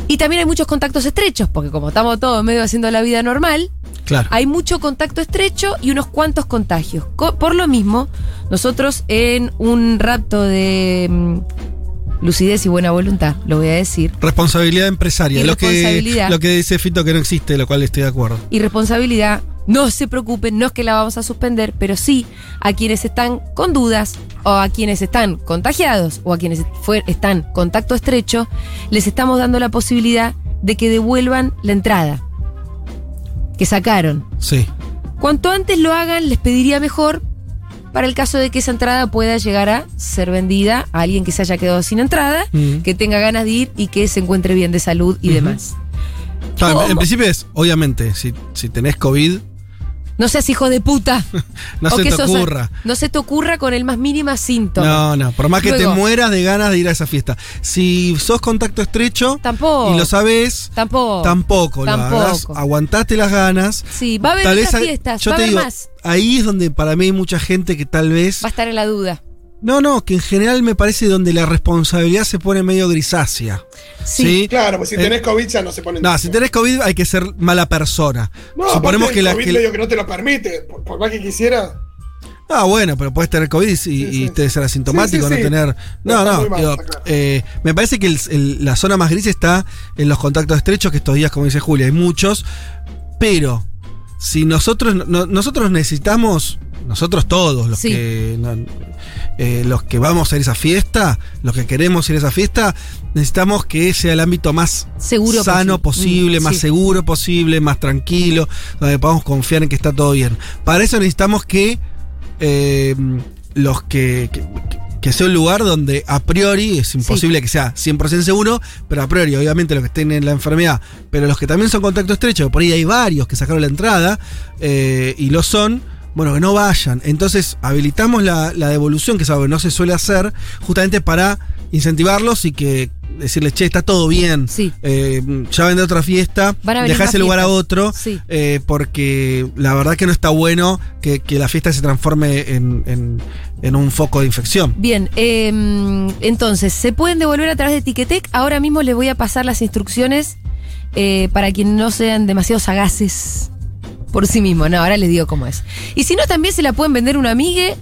Y también hay muchos contactos estrechos, porque como estamos todos medio haciendo la vida normal, Claro. hay mucho contacto estrecho y unos cuantos contagios. Co- Por lo mismo, nosotros en un rapto de mm, lucidez y buena voluntad, lo voy a decir, Responsabilidad empresaria. Y Lo que, responsabilidad. lo que dice Fito que no existe, lo cual estoy de acuerdo. y responsabilidad, no se preocupen, no es que la vamos a suspender, pero sí a quienes están con dudas o a quienes están contagiados o a quienes fue- están contacto estrecho, les estamos dando la posibilidad de que devuelvan la entrada que sacaron. Sí. Cuanto antes lo hagan, les pediría mejor para el caso de que esa entrada pueda llegar a ser vendida a alguien que se haya quedado sin entrada, Mm. que tenga ganas de ir y que se encuentre bien de salud y demás. Claro, en- principio es, obviamente, si, si tenés COVID, No seas hijo de puta. [LAUGHS] no O se que te sos- ocurra. No se te ocurra con el más mínima síntoma. No, no, por más que Luego- te mueras de ganas de ir a esa fiesta. Si sos contacto estrecho Tampoco. y lo sabés, Tampoco. tampoco, lo Tampoco. hagas, aguantaste las ganas. Sí, va a haber muchas fiestas, yo va a te haber digo, más. ahí es donde para mí hay mucha gente que tal vez. Va a estar en la duda. No, no, que en general me parece donde la responsabilidad se pone medio grisácea. Sí. Sí. Claro, pues si Eh, tenés COVID ya no se pone. No, si tenés COVID hay que ser mala persona. No, Suponemos que el la COVID que. medio que no te lo permite. Por, por más que quisiera. Ah, bueno, pero puedes tener COVID y, Sí, y sí. te ser asintomático, Sí, sí, sí. no tener. No, no. mal, digo, claro. eh, me parece que el- el- la zona más gris está en los contactos estrechos, que estos días, como dice Julia, hay muchos. Pero si nosotros no- nosotros necesitamos, nosotros todos los Sí. que no- eh, los que vamos a ir a esa fiesta, los que queremos ir a esa fiesta, necesitamos que sea el ámbito más Seguro sano posible. posible, Mm, más sí. seguro posible, más tranquilo, donde podamos confiar en que está todo bien. Para eso necesitamos que eh, los que, que, que sea un lugar donde a priori es imposible que sea 100% seguro, pero a priori, obviamente, los que estén en la enfermedad, pero los que también son contacto estrecho, por ahí hay varios que sacaron la entrada eh, y lo son. Bueno, que no vayan. Entonces, habilitamos la, la devolución, que es algo que no se suele hacer, justamente para incentivarlos y que decirles, che, está todo bien. Sí. Eh, ya vendrá otra fiesta, dejá ese lugar a otro, Sí. eh, porque la verdad que no está bueno que, que la fiesta se transforme en, en- en un foco de infección. Bien, eh, entonces, se pueden devolver a través de Ticketek. Ahora mismo les voy a pasar las instrucciones eh, para quienes no sean demasiado sagaces por sí mismos. No, ahora les digo cómo es. Y si no, también se la pueden vender una amiga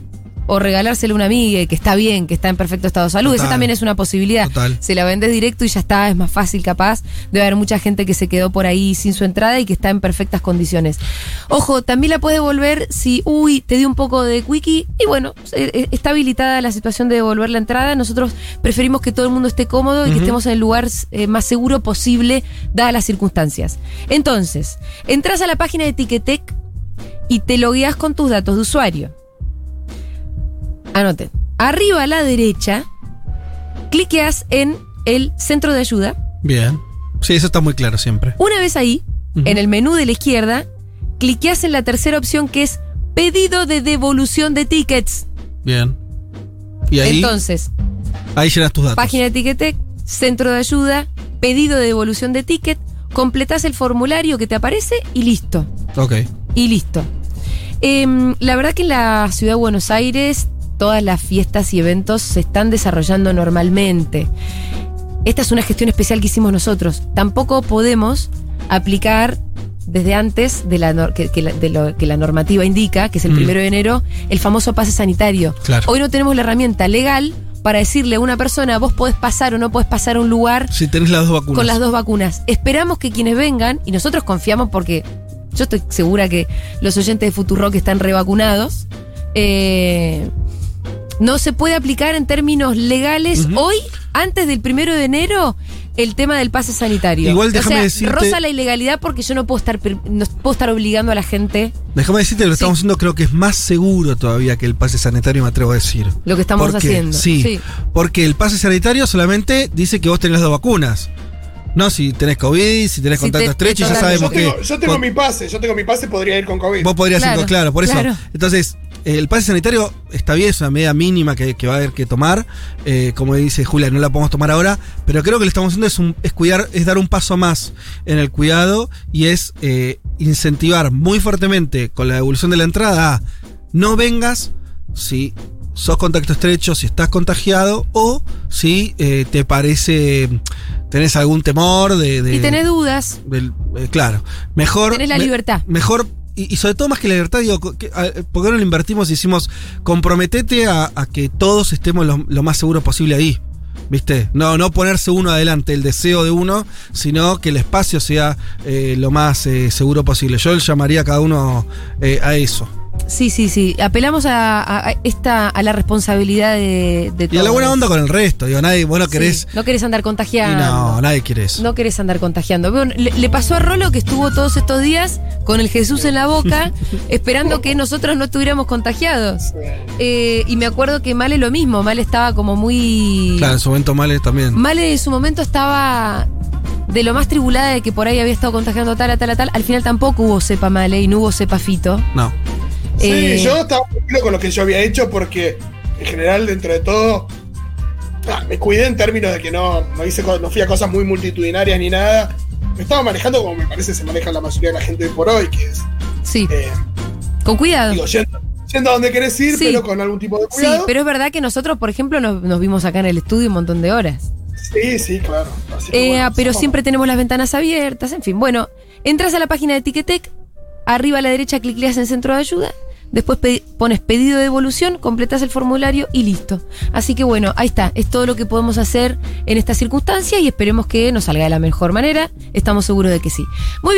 o regalársela a una amiga que está bien, que está en perfecto estado de salud. Esa Total. también es una posibilidad. Total. Se la vendes directo y ya está, es más fácil capaz. Debe haber mucha gente que se quedó por ahí sin su entrada y que está en perfectas condiciones. Ojo, también la puedes devolver si, uy, te dio un poco de quickie y bueno, eh, está habilitada la situación de devolver la entrada. Nosotros preferimos que todo el mundo esté cómodo y que estemos en el lugar eh, más seguro posible, dadas las circunstancias. Entonces, entras a la página de Ticketek y te logueas con tus datos de usuario. Anoten. Arriba a la derecha, cliqueas en el centro de ayuda. Bien. Sí, eso está muy claro siempre. Una vez ahí, en el menú de la izquierda, cliqueas en la tercera opción que es pedido de devolución de tickets. Bien. Y ahí, Entonces, ahí llenas tus datos. página de Ticketek, centro de ayuda, pedido de devolución de ticket, completas el formulario que te aparece y listo. Ok. Y listo. Em, la verdad que en la ciudad de Buenos Aires todas las fiestas y eventos se están desarrollando normalmente. Esta es una gestión especial que hicimos nosotros. Tampoco podemos aplicar desde antes de, la, que, que la- de lo que la normativa indica, que es el Mm. primero de enero, el famoso pase sanitario. Claro. Hoy no tenemos la herramienta legal para decirle a una persona, vos podés pasar o no podés pasar a un lugar Si tenés las dos vacunas. con las dos vacunas. Esperamos que quienes vengan, y nosotros confiamos porque yo estoy segura que los oyentes de Futurock están revacunados, eh, no se puede aplicar en términos legales hoy, antes del primero de enero, el tema del pase sanitario. Igual o déjame sea, decirte- roza la ilegalidad porque yo no puedo estar no puedo estar obligando a la gente Déjame decirte que lo Sí. estamos haciendo, creo que es más seguro todavía que el pase sanitario, me atrevo a decir. lo que estamos haciendo. Sí, porque el pase sanitario solamente dice que vos tenés las dos vacunas. No, si tenés COVID, si tenés Si contacto te- estrecho, te ya sabemos Yo tengo, que. yo tengo vos- mi pase, yo tengo mi pase, podría ir con COVID. Vos podrías Claro, ir, claro, por eso. claro. Entonces, el pase sanitario está bien, es una medida mínima que, que va a haber que tomar. Eh, como dice Julia, no la podemos tomar ahora, pero creo que lo que estamos haciendo es, un, es cuidar, es dar un paso más en el cuidado y es eh, incentivar muy fuertemente con la devolución de la entrada a no vengas si sos contacto estrecho, si estás contagiado o si eh, te parece, tenés algún temor de... de Y tenés dudas, del- eh, claro, mejor. tenés la me- libertad. Mejor, y, sobre todo más que la libertad, digo, ¿por qué no lo invertimos y decimos, comprometete a, que todos estemos lo, lo más seguros posible ahí? ¿Viste? No, no ponerse uno adelante, el deseo de uno, sino que el espacio sea eh, lo más eh, seguro posible. Yo llamaría a cada uno eh, a eso. Sí, sí, sí. Apelamos a, esta, a la responsabilidad de, de Y a la buena onda con el resto. Digo, nadie, vos no Sí, querés. no querés andar y contagiando. no, nadie quiere eso. No querés andar contagiando. Bueno, le, le pasó a Rolo que estuvo todos estos días con el Jesús en la boca, [LAUGHS] esperando que nosotros no estuviéramos contagiados. Eh, y me acuerdo que Male lo mismo. Male estaba como muy. Claro, en su momento Males también. Male en su momento estaba de lo más tribulada de que por ahí había estado contagiando tal, a tal, a tal. Al final tampoco hubo cepa Male y no hubo cepa Fito. No. Sí, Eh, yo estaba tranquilo con lo que yo había hecho porque en general, dentro de todo, ah, me cuidé en términos de que no, no, hice, no fui a cosas muy multitudinarias ni nada. Me estaba manejando como me parece se maneja la mayoría de la gente por hoy, que es, Sí, eh, con cuidado. digo, yendo, yendo a donde querés ir, Sí. pero con algún tipo de Sí, cuidado. pero es verdad que nosotros, por ejemplo, nos, nos vimos acá en el estudio un montón de horas. Sí, sí, claro. Así que Eh, bueno, pero somos- siempre tenemos las ventanas abiertas, en fin. Bueno, entras a la página de Ticketek, arriba a la derecha clicleas en centro de ayuda, después pones pedido de devolución, completas el formulario y listo. Así que bueno, ahí está, es todo lo que podemos hacer en esta circunstancia y esperemos que nos salga de la mejor manera. Estamos seguros de que sí. Muy bien.